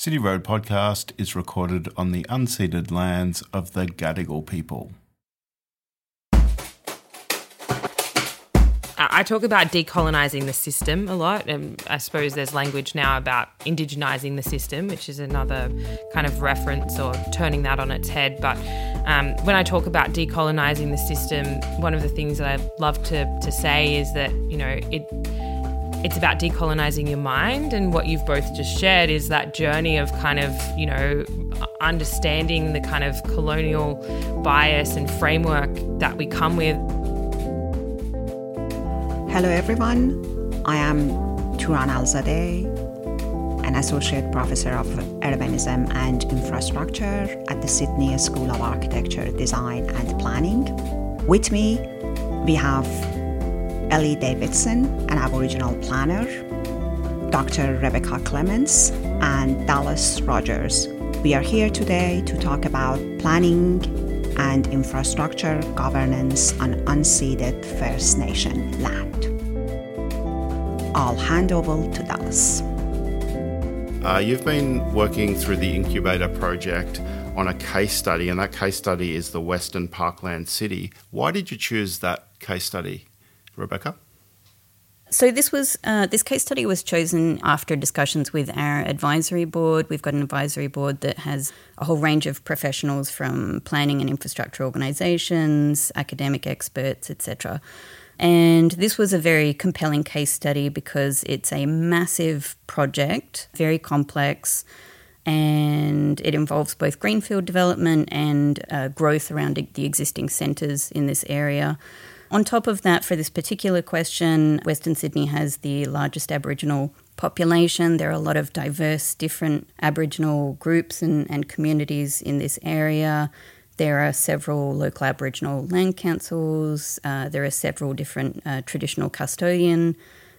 City Road podcast is recorded on the unceded lands of the Gadigal people. I talk about decolonising the system a lot, and I suppose there's language now about indigenising the system, which is another kind of reference or turning that on its head. But um, when I talk about decolonising the system, one of the things that I love to, to say is that, you know, it it's about decolonizing your mind and what you've both just shared is that journey of kind of you know understanding the kind of colonial bias and framework that we come with Hello, everyone. I am Tooran Alizadeh, an associate professor of urbanism and infrastructure at the Sydney School of Architecture, Design and Planning. With me, we have Ellie Davidson, an Aboriginal planner, Dr. Rebecca Clements, and Dallas Rogers. We are here today to talk about planning and infrastructure governance on unceded First Nation land. I'll hand over to Dallas. Uh, you've been working through the incubator project on a case study, and that case study is the Western Parkland City. Why did you choose that case study, Rebecca? So this was uh, this case study was chosen after discussions with our advisory board. We've got an advisory board that has a whole range of professionals from planning and infrastructure organisations, academic experts, etc. And this was a very compelling case study because it's a massive project, very complex, and it involves both greenfield development and uh, growth around the existing centres in this area. On top of that, for this particular question, Western Sydney has the largest Aboriginal population. There are a lot of diverse, different Aboriginal groups and, and communities in this area. There are several local Aboriginal land councils. Uh, there are several different uh, traditional custodian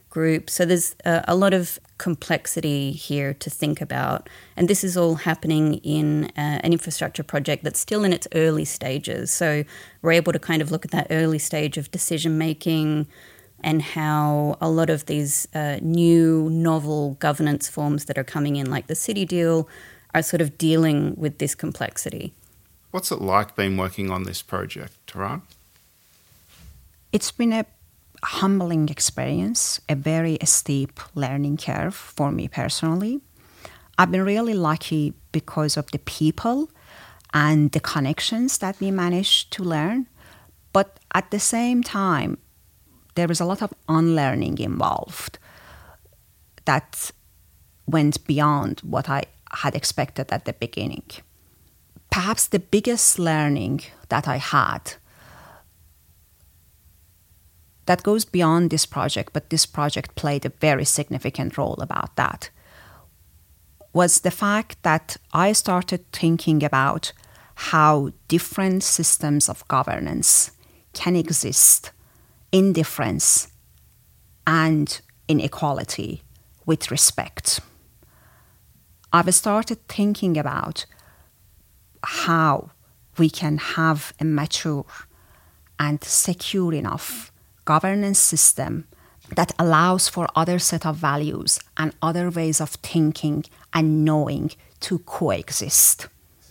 groups. So there's a, a, lot of complexity here to think about. And this is all happening in uh, an infrastructure project that's still in its early stages. So we're able to kind of look at that early stage of decision making and how a lot of these uh, new novel governance forms that are coming in, like the city deal, are sort of dealing with this complexity. What's it like being working on this project, Tooran? It's been a humbling experience, a very steep learning curve for me personally. I've been really lucky because of the people and the connections that we managed to learn. But at the same time, there was a lot of unlearning involved that went beyond what I had expected at the beginning perhaps the biggest learning that I had that goes beyond this project, but this project played a very significant role about that, was the fact that I started thinking about how different systems of governance can exist in difference and inequality with respect. I've started thinking about how we can have a mature and secure enough governance system that allows for other set of values and other ways of thinking and knowing to coexist.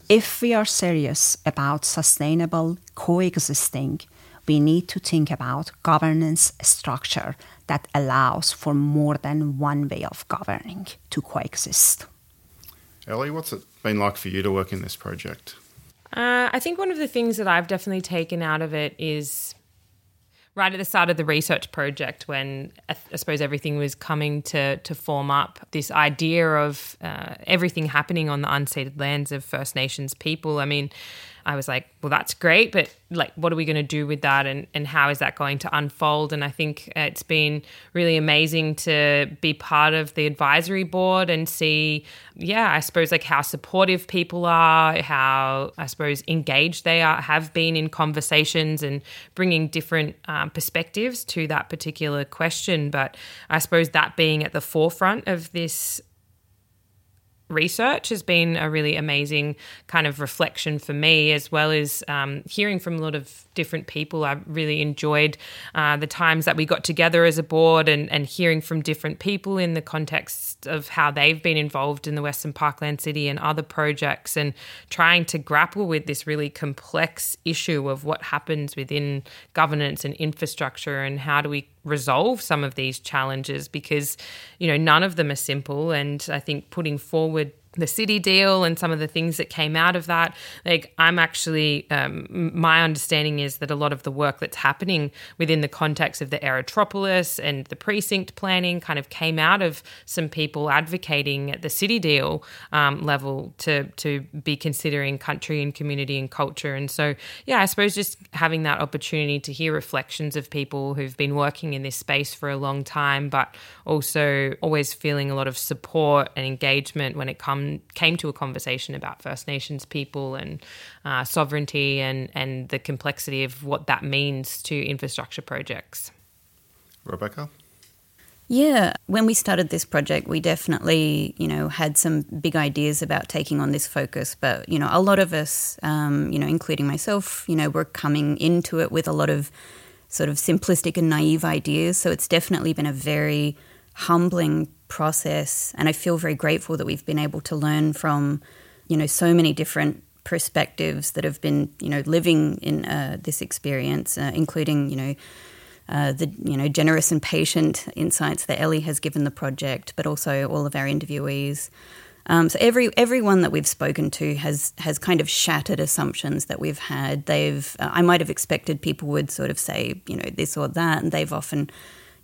If we are serious about sustainable coexisting, we need to think about governance structure that allows for more than one way of governing to coexist. Ellie, what's it been like for you to work in this project? Uh, I think one of the things that I've definitely taken out of it is right at the start of the research project when I, I suppose everything was coming to to form up this idea of uh, everything happening on the unceded lands of First Nations people. I mean, I was like, well, that's great, but like, what are we going to do with that, and and how is that going to unfold? And I think it's been really amazing to be part of the advisory board and see, yeah, I suppose like how supportive people are, how I suppose engaged they are, have been in conversations and bringing different um, perspectives to that particular question. But I suppose that being at the forefront of this research has been a really amazing kind of reflection for me, as well as um, hearing from a lot of different people. I really enjoyed uh, the times that we got together as a board and, and hearing from different people in the context of how they've been involved in the Western Parkland City and other projects and trying to grapple with this really complex issue of what happens within governance and infrastructure and how do we resolve some of these challenges because you know none of them are simple. And i think putting forward the city deal and some of the things that came out of that. Like, I'm actually, um, my understanding is that a lot of the work that's happening within the context of the Aerotropolis and the precinct planning kind of came out of some people advocating at the city deal um, level to to be considering country and community and culture. And so, yeah, I suppose just having that opportunity to hear reflections of people who've been working in this space for a long time, but also always feeling a lot of support and engagement when it comes came to a conversation about First Nations people and uh, sovereignty and, and the complexity of what that means to infrastructure projects. Rebecca? Yeah, when we started this project, we definitely, you know, had some big ideas about taking on this focus. But, you know, a lot of us, um, you know, including myself, you know, were coming into it with a lot of sort of simplistic and naive ideas. So it's definitely been a very humbling process. And I feel very grateful that we've been able to learn from, you know, so many different perspectives that have been, you know, living in uh, this experience, uh, including, you know, uh, the you know generous and patient insights that Ellie has given the project, but also all of our interviewees. Um, so every everyone that we've spoken to has has kind of shattered assumptions that we've had. They've uh, I might have expected people would sort of say you know this or that, and they've often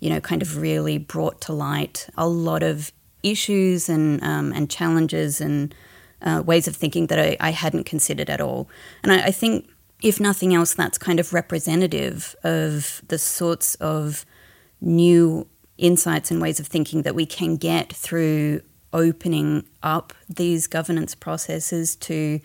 you know, kind of really brought to light a lot of issues and um, and challenges and uh, ways of thinking that I, I, hadn't considered at all. And I, I, think, if nothing else, that's kind of representative of the sorts of new insights and ways of thinking that we can get through opening up these governance processes to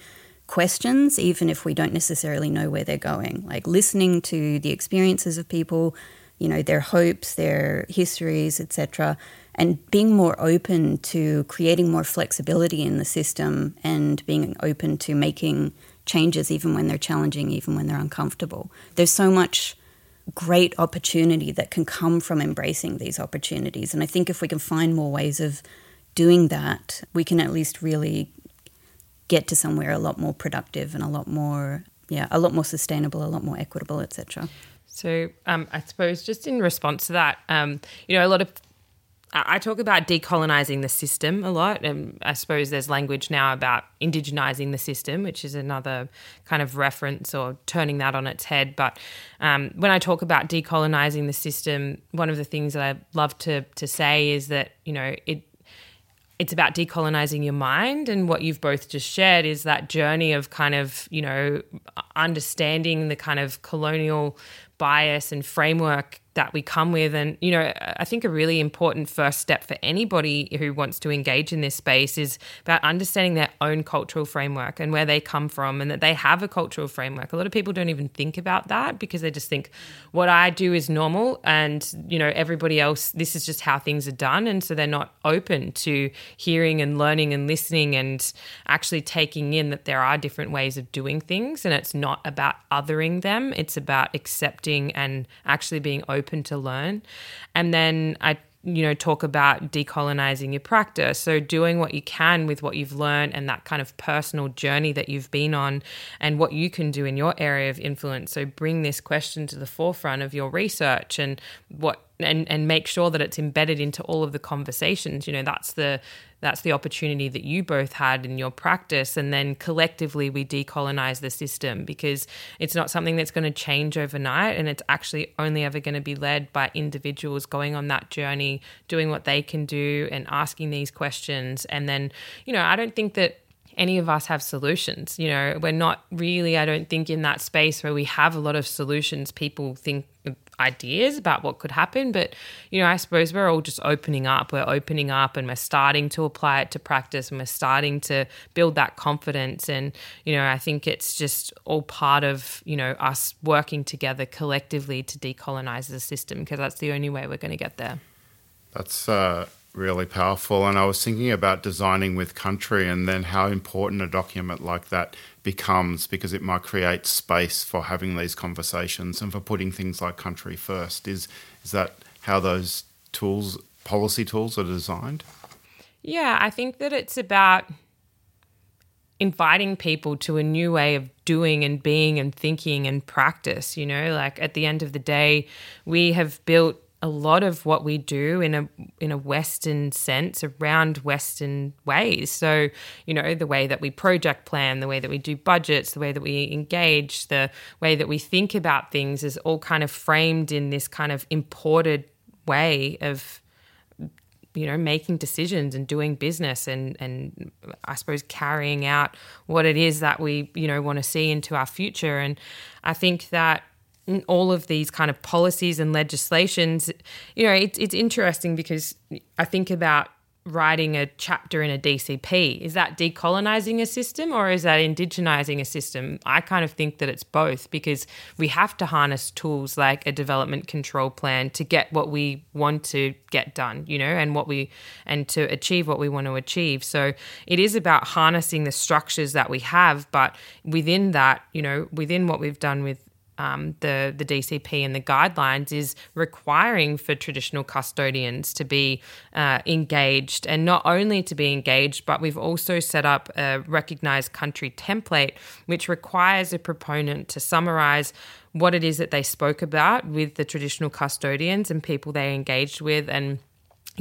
questions, even if we don't necessarily know where they're going. Like listening to the experiences of people you know, their hopes, their histories, etc., and being more open to creating more flexibility in the system and being open to making changes even when they're challenging, even when they're uncomfortable. There's so much great opportunity that can come from embracing these opportunities. And I think if we can find more ways of doing that, we can at least really get to somewhere a lot more productive and a lot more yeah, a lot more sustainable, a lot more equitable, etc. So um, I suppose just in response to that, um, you know, a lot of I talk about decolonizing the system a lot, and I suppose there's language now about indigenizing the system, which is another kind of reference or turning that on its head. But um, when I talk about decolonizing the system, one of the things that I love to to say is that you know it it's about decolonizing your mind and what you've both just shared is that journey of kind of you know understanding the kind of colonial bias and framework that we come with. And, you know, I think a really important first step for anybody who wants to engage in this space is about understanding their own cultural framework and where they come from and that they have a cultural framework. A lot of people don't even think about that because they just think what I do is normal and, you know, everybody else, this is just how things are done. And so they're not open to hearing and learning and listening and actually taking in that there are different ways of doing things. And it's not about othering them, it's about accepting and actually being open to learn. And then I you know talk about decolonizing your practice so doing what you can with what you've learned and that kind of personal journey that you've been on and what you can do in your area of influence so bring this question to the forefront of your research and what and and make sure that it's embedded into all of the conversations you know that's the that's the opportunity that you both had in your practice and then collectively we decolonize the system because it's not something that's going to change overnight and it's actually only ever going to be led by individuals going on that journey doing what they can do and asking these questions and then you know i don't think that any of us have solutions. You know, we're not really, I don't think, in that space where we have a lot of solutions. People think ideas about what could happen. But, you know, I suppose we're all just opening up. We're opening up and we're starting to apply it to practice and we're starting to build that confidence. And, you know, I think it's just all part of, you know, us working together collectively to decolonize the system because that's the only way we're going to get there. That's uh, really powerful. And I was thinking about designing with country and then how important a document like that becomes because it might create space for having these conversations and for putting things like country first. Is is that how those tools, policy tools, are designed? Yeah, I think that it's about inviting people to a new way of doing and being and thinking and practice. You know, like at the end of the day, we have built a lot of what we do in a in a western sense around western ways. So you know the way that we project plan the way that we do budgets the way that we engage the way that we think about things is all kind of framed in this kind of imported way of you know making decisions and doing business and and I suppose carrying out what it is that we you know want to see into our future. And I think that all of these kind of policies and legislations you know it's it's interesting because I think about writing a chapter in a DCP. Is that decolonizing a system or is that indigenizing a system? I kind of think that it's both because we have to harness tools like a development control plan to get what we want to get done, you know, and what we and to achieve what we want to achieve. So it is about harnessing the structures that we have, but within that, you know, within what we've done with um, the the DCP and the guidelines is requiring for traditional custodians to be uh, engaged, and not only to be engaged, but we've also set up a recognized country template, which requires a proponent to summarize what it is that they spoke about with the traditional custodians and people they engaged with, and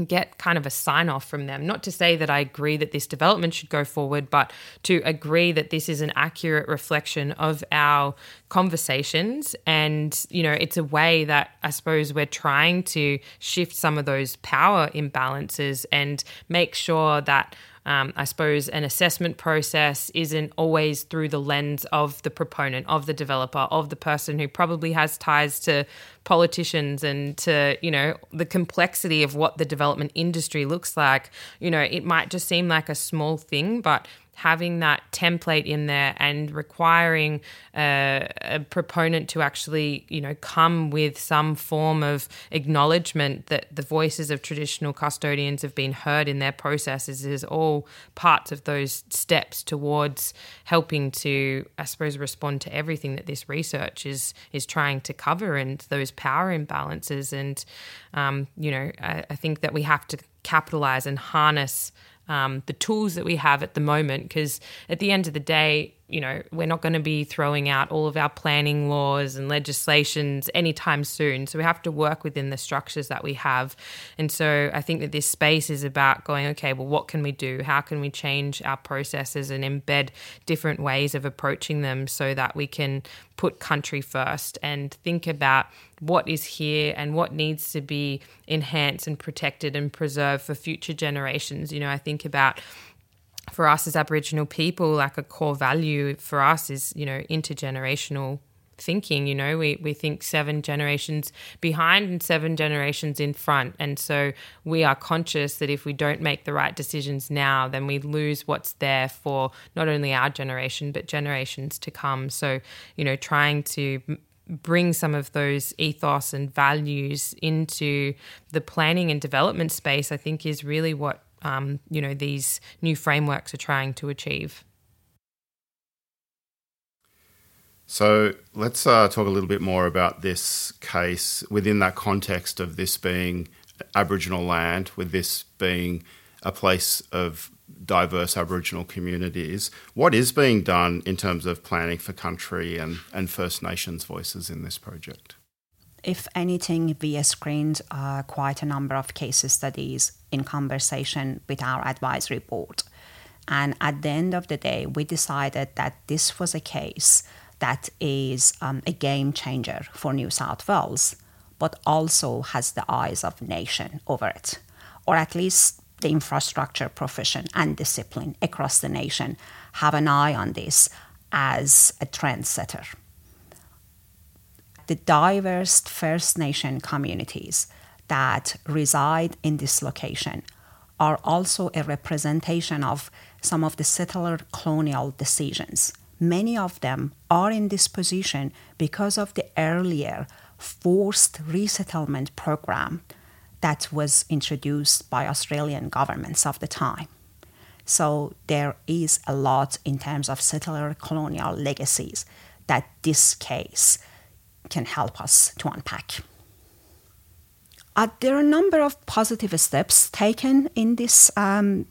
get kind of a sign off from them. Not to say that I agree that this development should go forward, but to agree that this is an accurate reflection of our conversations. And, you know, it's a way that I suppose we're trying to shift some of those power imbalances and make sure that um, I suppose an assessment process isn't always through the lens of the proponent, of the developer, of the person who probably has ties to politicians and to, you know, the complexity of what the development industry looks like. You know, it might just seem like a small thing, but having that template in there and requiring a, proponent to actually, you know, come with some form of acknowledgement that the voices of traditional custodians have been heard in their processes is all parts of those steps towards helping to, I suppose, respond to everything that this research is is trying to cover and those power imbalances. And, um, you know, I, I think that we have to capitalize and harness um, the tools that we have at the moment. Because at the end of the day, you know, we're not going to be throwing out all of our planning laws and legislations anytime soon. So we have to work within the structures that we have. And so I think that this space is about going, okay, well, what can we do? How can we change our processes and embed different ways of approaching them so that we can put country first and think about what is here and what needs to be enhanced and protected and preserved for future generations. You know, I think about for us as Aboriginal people, like a core value for us is, you know, intergenerational thinking. You know, we, we think seven generations behind and seven generations in front. And so we are conscious that if we don't make the right decisions now, then we lose what's there for not only our generation, but generations to come. So, you know, trying to bring some of those ethos and values into the planning and development space, I think is really what um, you know these new frameworks are trying to achieve. So let's uh, talk a little bit more about this case within that context of this being Aboriginal land, with this being a place of diverse Aboriginal communities. What is being done in terms of planning for country and, and First Nations voices in this project? If anything, we screened uh, quite a number of case studies in conversation with our advisory board. And at the end of the day, we decided that this was a case that is um, a game changer for New South Wales, but also has the eyes of nation over it, or at least the infrastructure profession and discipline across the nation have an eye on this as a trendsetter the diverse First Nation communities that reside in this location are also a representation of some of the settler colonial decisions. Many of them are in this position because of the earlier forced resettlement program that was introduced by Australian governments of the time. So there is a lot in terms of settler colonial legacies that this case can help us to unpack. Uh, there are a number of positive steps taken in this um,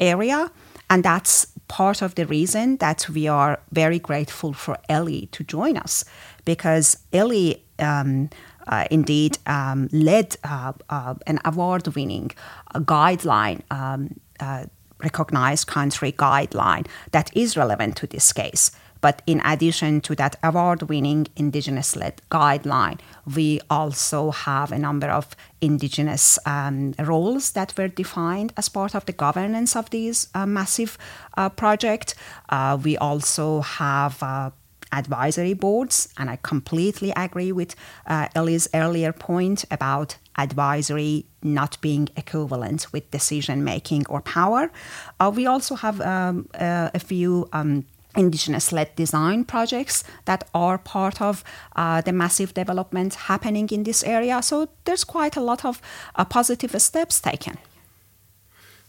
area, and that's part of the reason that we are very grateful for Ellie to join us because Ellie um, uh, indeed um, led uh, uh, an award winning guideline. Um, uh, recognized country guideline that is relevant to this case. But in addition to that award winning Indigenous led guideline, we also have a number of Indigenous um, roles that were defined as part of the governance of these uh, massive uh, project. Uh, we also have uh, advisory boards, and I completely agree with uh, Ellie's earlier point about advisory not being equivalent with decision making or power. Uh, we also have um, uh, a few. Um, indigenous led design projects that are part of uh, the massive development happening in this area. So there's quite a lot of uh, positive steps taken.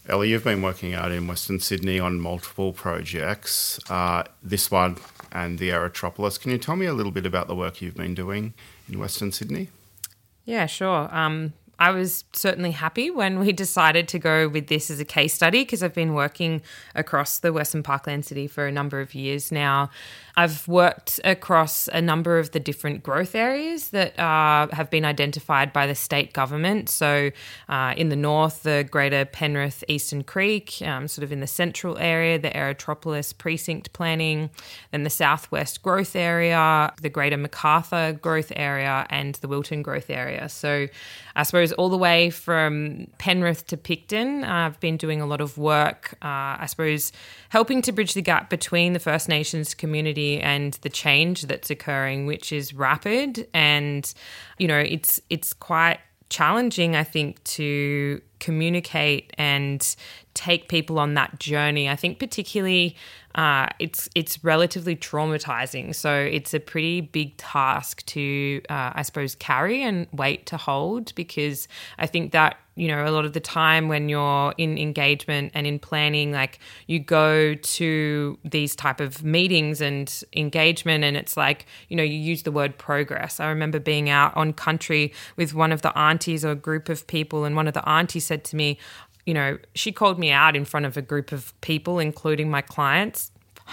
Ellie, you've been working out in Western Sydney on multiple projects. Uh, this one and the Aerotropolis. Can you tell me a little bit about the work you've been doing in Western Sydney? Yeah, sure. Um, I was certainly happy when we decided to go with this as a case study because I've been working across the Western Parkland City for a number of years now. I've worked across a number of the different growth areas that uh, have been identified by the state government. So, uh, in the north, the greater Penrith Eastern Creek, um, sort of in the central area, the Aerotropolis precinct planning, then the southwest growth area, the greater Macarthur growth area, and the Wilton growth area. So, I suppose all the way from Penrith to Picton, I've been doing a lot of work, uh, I suppose, helping to bridge the gap between the First Nations community and the change that's occurring, which is rapid. And you know it's it's quite challenging, I think, to communicate and take people on that journey. I think particularly uh, it's it's relatively traumatizing. So it's a pretty big task to, uh, I suppose, carry and weight to hold because I think that you know a lot of the time when you're in engagement and in planning like you go to these type of meetings and engagement and it's like you know you use the word progress i remember being out on country with one of the aunties or a group of people and one of the aunties said to me you know she called me out in front of a group of people including my clients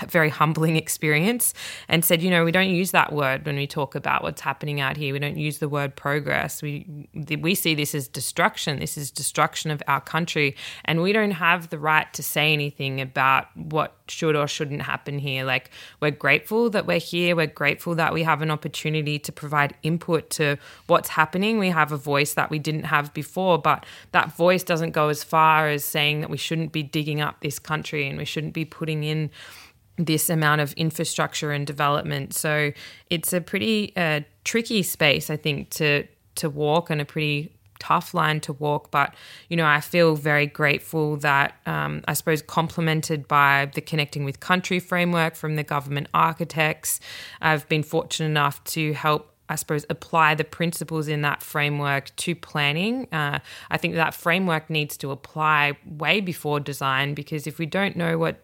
very humbling experience and said, you know, we don't use that word when we talk about what's happening out here. We don't use the word progress. We we see this as destruction. This is destruction of our country, and we don't have the right to say anything about what should or shouldn't happen here. Like we're grateful that we're here. We're grateful that we have an opportunity to provide input to what's happening. We have a voice that we didn't have before, but that voice doesn't go as far as saying that we shouldn't be digging up this country and we shouldn't be putting in this amount of infrastructure and development. So it's a pretty uh, tricky space, I think, to to walk and a pretty tough line to walk. But you know, I feel very grateful that um, I suppose complemented by the connecting with country framework from the government architects. I've been fortunate enough to help I suppose, apply the principles in that framework to planning. Uh, I think that framework needs to apply way before design because if we don't know what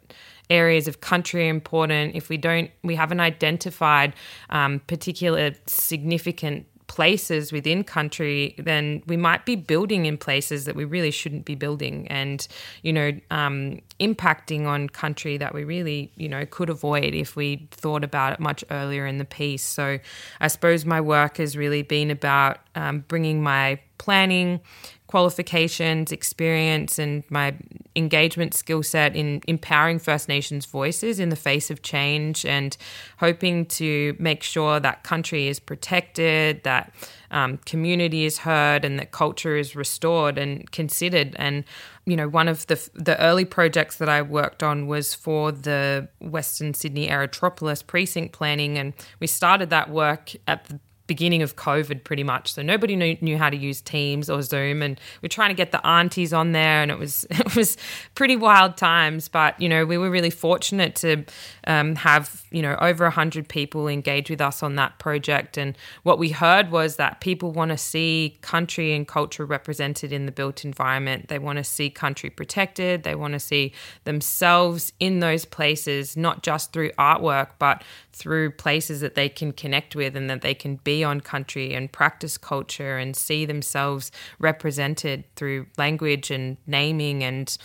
areas of country are important, if we don't, we haven't identified um, particular significant places within country, then we might be building in places that we really shouldn't be building, and you know, um, impacting on country that we really you know could avoid if we thought about it much earlier in the piece. So, I suppose my work has really been about um, bringing my planning qualifications, experience, and my engagement skill set in empowering First Nations voices in the face of change and hoping to make sure that country is protected, that um, community is heard, and that culture is restored and considered. And you know, one of the the early projects that I worked on was for the Western Sydney Aerotropolis precinct planning, and we started that work at the beginning of COVID, pretty much. So nobody knew, knew how to use Teams or Zoom, and we're trying to get the aunties on there, and it was it was pretty wild times. But you know, we were really fortunate to um, have you know over hundred people engage with us on that project, and what we heard was that people want to see country and culture represented in the built environment. They want to see country protected. They want to see themselves in those places, not just through artwork, but through places that they can connect with and that they can be on country and practice culture and see themselves represented through language and naming and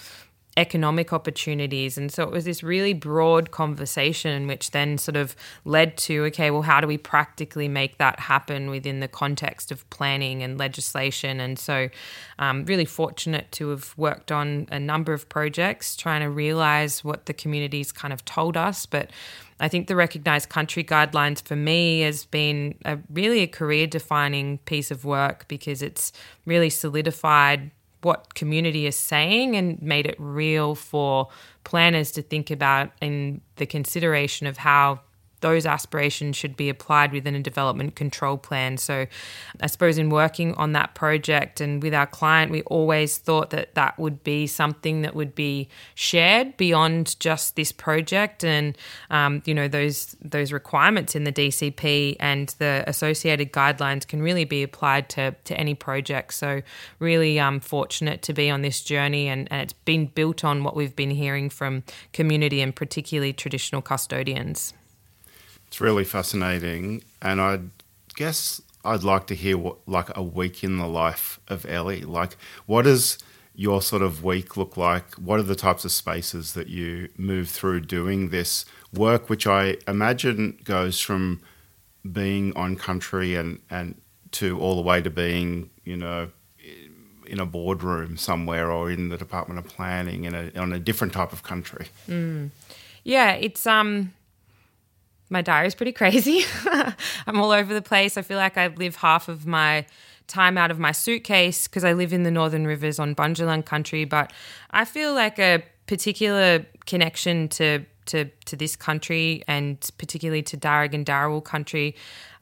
economic opportunities. And so it was this really broad conversation, which then sort of led to okay, well, how do we practically make that happen within the context of planning and legislation? And so, um, really fortunate to have worked on a number of projects trying to realize what the communities kind of told us. But I think the recognized country guidelines for me has been a, really a career defining piece of work because it's really solidified what community is saying and made it real for planners to think about in the consideration of how those aspirations should be applied within a development control plan. So, I suppose in working on that project and with our client, we always thought that that would be something that would be shared beyond just this project, and um, you know those those requirements in the DCP and the associated guidelines can really be applied to to any project. So, really um, fortunate to be on this journey, and, and it's been built on what we've been hearing from community and particularly traditional custodians. It's really fascinating, and I guess I'd like to hear what like a week in the life of Ellie. Like, what does your sort of week look like? What are the types of spaces that you move through doing this work, which I imagine goes from being on country and and to all the way to being, you know, in a boardroom somewhere or in the Department of Planning in a on a different type of country. Mm. Yeah, it's um my diary is pretty crazy. I'm all over the place. I feel like I live half of my time out of my suitcase because I live in the Northern Rivers on Bundjalung country, but I feel like a particular connection to to to this country and particularly to Darug and Darawal country.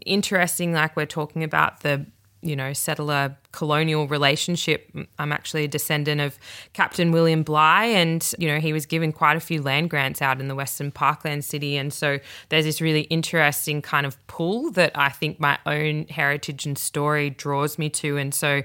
Interesting, like we're talking about the you know, settler colonial relationship. I'm actually a descendant of Captain William Bligh, and, you know, he was given quite a few land grants out in the Western Parkland city. And so there's this really interesting kind of pull that I think my own heritage and story draws me to. And so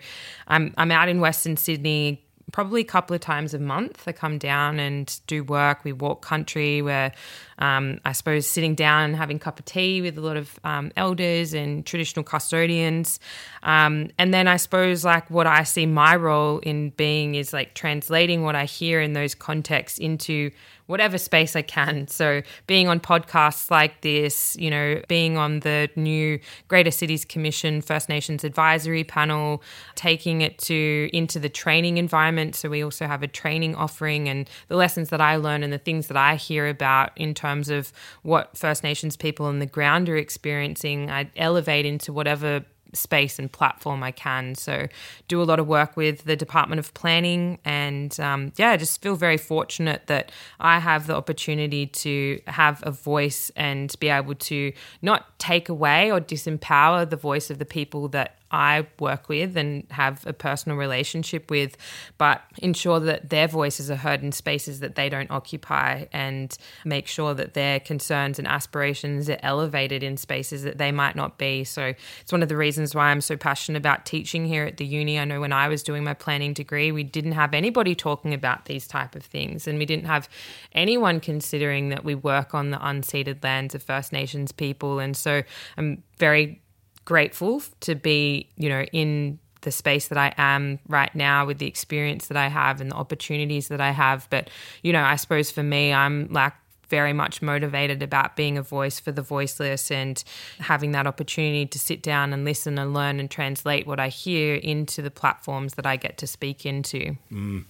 I'm, I'm out in Western Sydney probably a couple of times a month. I come down and do work. We walk country. We're, um, I suppose, sitting down and having a cup of tea with a lot of um, elders and traditional custodians. Um, and then I suppose, like, what I see my role in being is like translating what I hear in those contexts into whatever space I can. So being on podcasts like this, you know, being on the new Greater Cities Commission First Nations Advisory Panel, taking it to into the training environment. So we also have a training offering and the lessons that I learn and the things that I hear about in terms of what First Nations people on the ground are experiencing, I elevate into whatever space and platform I can. So, do a lot of work with the Department of Planning, and um, yeah, I just feel very fortunate that I have the opportunity to have a voice and be able to not take away or disempower the voice of the people that I work with and have a personal relationship with, but ensure that their voices are heard in spaces that they don't occupy and make sure that their concerns and aspirations are elevated in spaces that they might not be. So it's one of the reasons why I'm so passionate about teaching here at the uni. I know when I was doing my planning degree, we didn't have anybody talking about these type of things and we didn't have anyone considering that we work on the unceded lands of First Nations people. And so I'm very grateful to be, you know, in the space that I am right now with the experience that I have and the opportunities that I have. But, you know, I suppose for me, I'm like very much motivated about being a voice for the voiceless and having that opportunity to sit down and listen and learn and translate what I hear into the platforms that I get to speak into. Mm.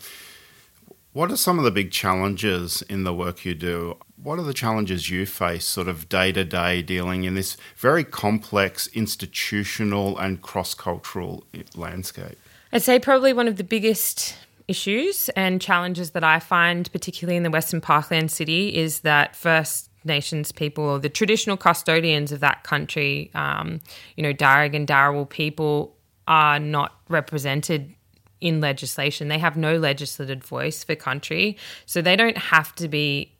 What are some of the big challenges in the work you do? What are the challenges you face sort of day to day dealing in this very complex institutional and cross cultural landscape? I'd say probably one of the biggest issues and challenges that I find, particularly in the Western Parkland City, is that First Nations people or the traditional custodians of that country, um, you know, Darug and Darawal people are not represented in legislation. They have no legislative voice for country, so they don't have to be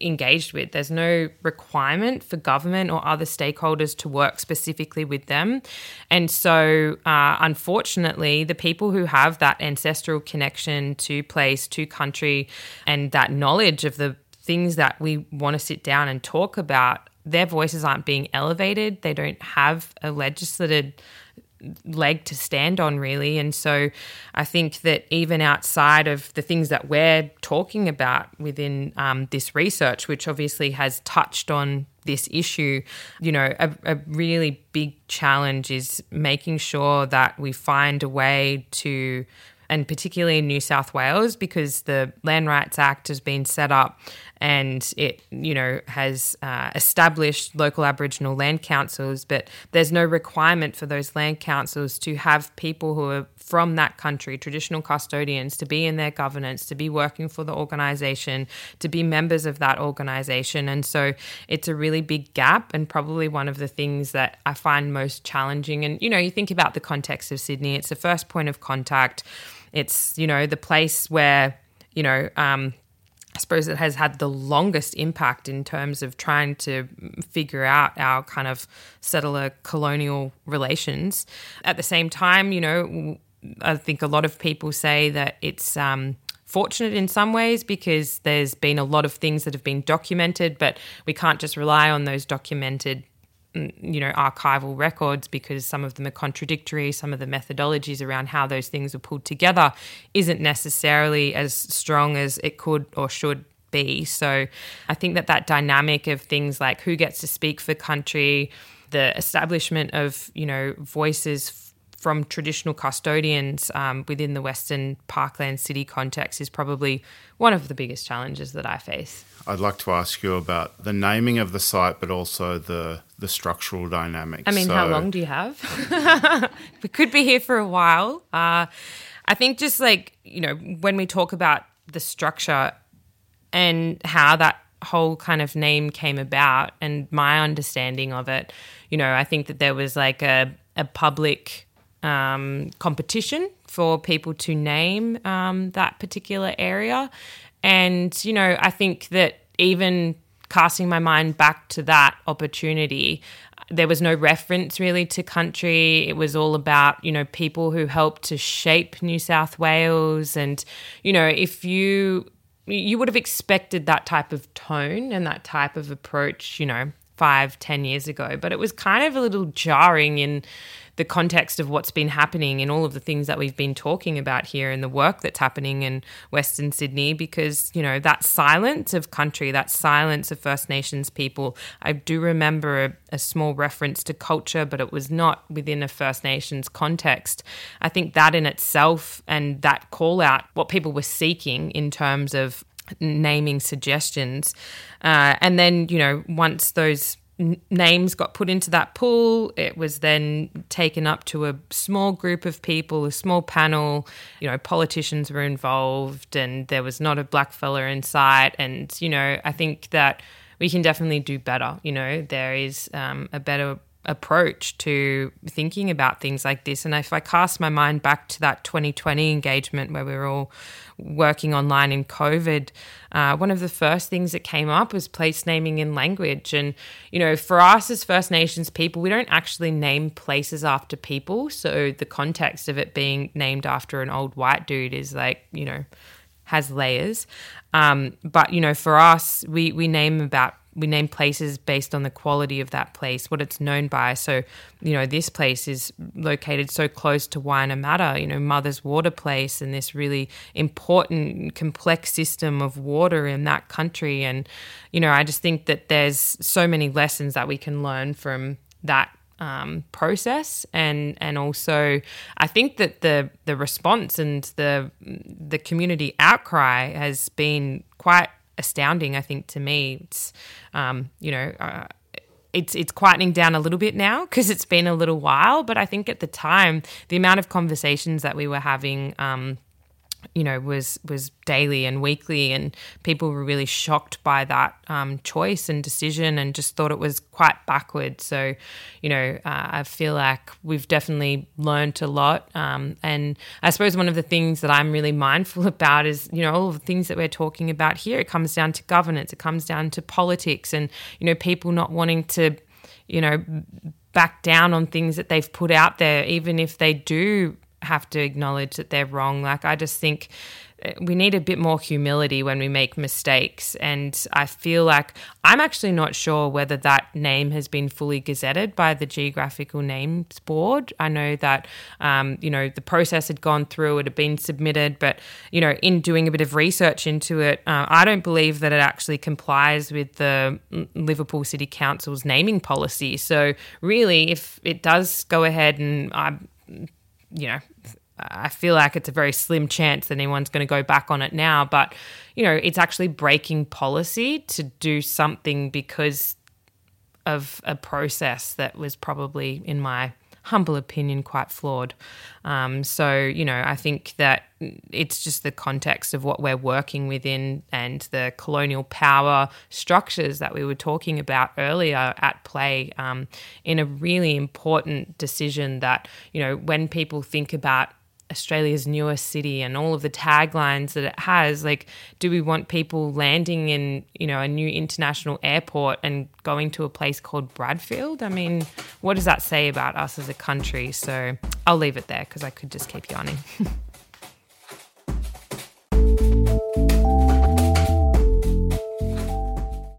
engaged with. There's no requirement for government or other stakeholders to work specifically with them. And so, uh, unfortunately, the people who have that ancestral connection to place, to country, and that knowledge of the things that we want to sit down and talk about, their voices aren't being elevated. They don't have a legislative leg to stand on, really. And so I think that even outside of the things that we're talking about within um, this research, which obviously has touched on this issue, you know, a, a really big challenge is making sure that we find a way to and particularly in New South Wales because the Land Rights Act has been set up and it, you know, has uh, established local Aboriginal land councils, but there's no requirement for those land councils to have people who are from that country, traditional custodians, to be in their governance, to be working for the organisation, to be members of that organisation. And so it's a really big gap, and probably one of the things that I find most challenging. And, you know, you think about the context of Sydney, it's the first point of contact it's, you know, the place where, you know, um, suppose it has had the longest impact in terms of trying to figure out our kind of settler colonial relations. At the same time, you know, I think a lot of people say that it's um, fortunate in some ways because there's been a lot of things that have been documented, but we can't just rely on those documented Mm, you know archival records because some of them are contradictory some of the methodologies around how those things are pulled together isn't necessarily as strong as it could or should be. So i think that that dynamic of things like who gets to speak for country the establishment of you know voices from traditional custodians um, within the Western Parkland city context is probably one of the biggest challenges that I face. I'd like to ask you about the naming of the site, but also the the structural dynamics. I mean, so, how long do you have? we could be here for a while. Uh, I think just like you know, when we talk about the structure and how that whole kind of name came about, and my understanding of it, you know, I think that there was like a a public um, competition for people to name um, that particular area. And, you know, I think that even casting my mind back to that opportunity, there was no reference really to country. It was all about, you know, people who helped to shape New South Wales. And, you know, if you you would have expected that type of tone and that type of approach, you know, five, ten years ago. But it was kind of a little jarring in the context of what's been happening and all of the things that we've been talking about here and the work that's happening in Western Sydney because, you know, that silence of country, that silence of First Nations people, I do remember a, a small reference to culture, but it was not within a First Nations context. I think that in itself and that call out, what people were seeking in terms of naming suggestions. Uh, and then, you know, once those names got put into that pool. It was then taken up to a small group of people, a small panel. You know, politicians were involved, and there was not a black fella in sight. And you know, I think that we can definitely do better. You know, there is um, a better approach to thinking about things like this. And if I cast my mind back to that 2020 engagement where we were all working online in COVID, uh, one of the first things that came up was place naming and language. And, you know, for us as First Nations people, we don't actually name places after people. So the context of it being named after an old white dude is like, you know, has layers. Um, but, you know, for us, we, we name about we name places based on the quality of that place, what it's known by. So, you know, this place is located so close to Wianamatta, you know, Mother's Water Place, and this really important, complex system of water in that country. And, you know, I just think that there's so many lessons that we can learn from that um, process, and and also I think that the the response and the the community outcry has been quite astounding. I think to me, it's um, you know. Uh, it's it's quietening down a little bit now because it's been a little while. But I think at the time, the amount of conversations that we were having um, you know was was daily and weekly and people were really shocked by that um, choice and decision and just thought it was quite backward. So you know uh, i feel like we've definitely learned a lot um, and i suppose one of the things that i'm really mindful about is you know all the things that we're talking about here. It comes down to governance. It comes down to politics and you know people not wanting to you know back down on things that they've put out there even if they do have to acknowledge that they're wrong. Like, I just think uh, we need a bit more humility when we make mistakes. And I feel like I'm actually not sure whether that name has been fully gazetted by the Geographical Names Board. I know that, um, you know, the process had gone through, it had been submitted, but, you know, in doing a bit of research into it, uh, I don't believe that it actually complies with the Liverpool City Council's naming policy. So, really, if it does go ahead and I you know, I feel like it's a very slim chance that anyone's going to go back on it now. But, you know, it's actually breaking policy to do something because of a process that was probably, in my humble opinion, quite flawed. Um, so, you know, I think that it's just the context of what we're working within and the colonial power structures that we were talking about earlier at play um, in a really important decision that, you know, when people think about Australia's newest city and all of the taglines that it has. Like, do we want people landing in, you know, a new international airport and going to a place called Bradfield? I mean, what does that say about us as a country? So I'll leave it there because I could just keep yarning.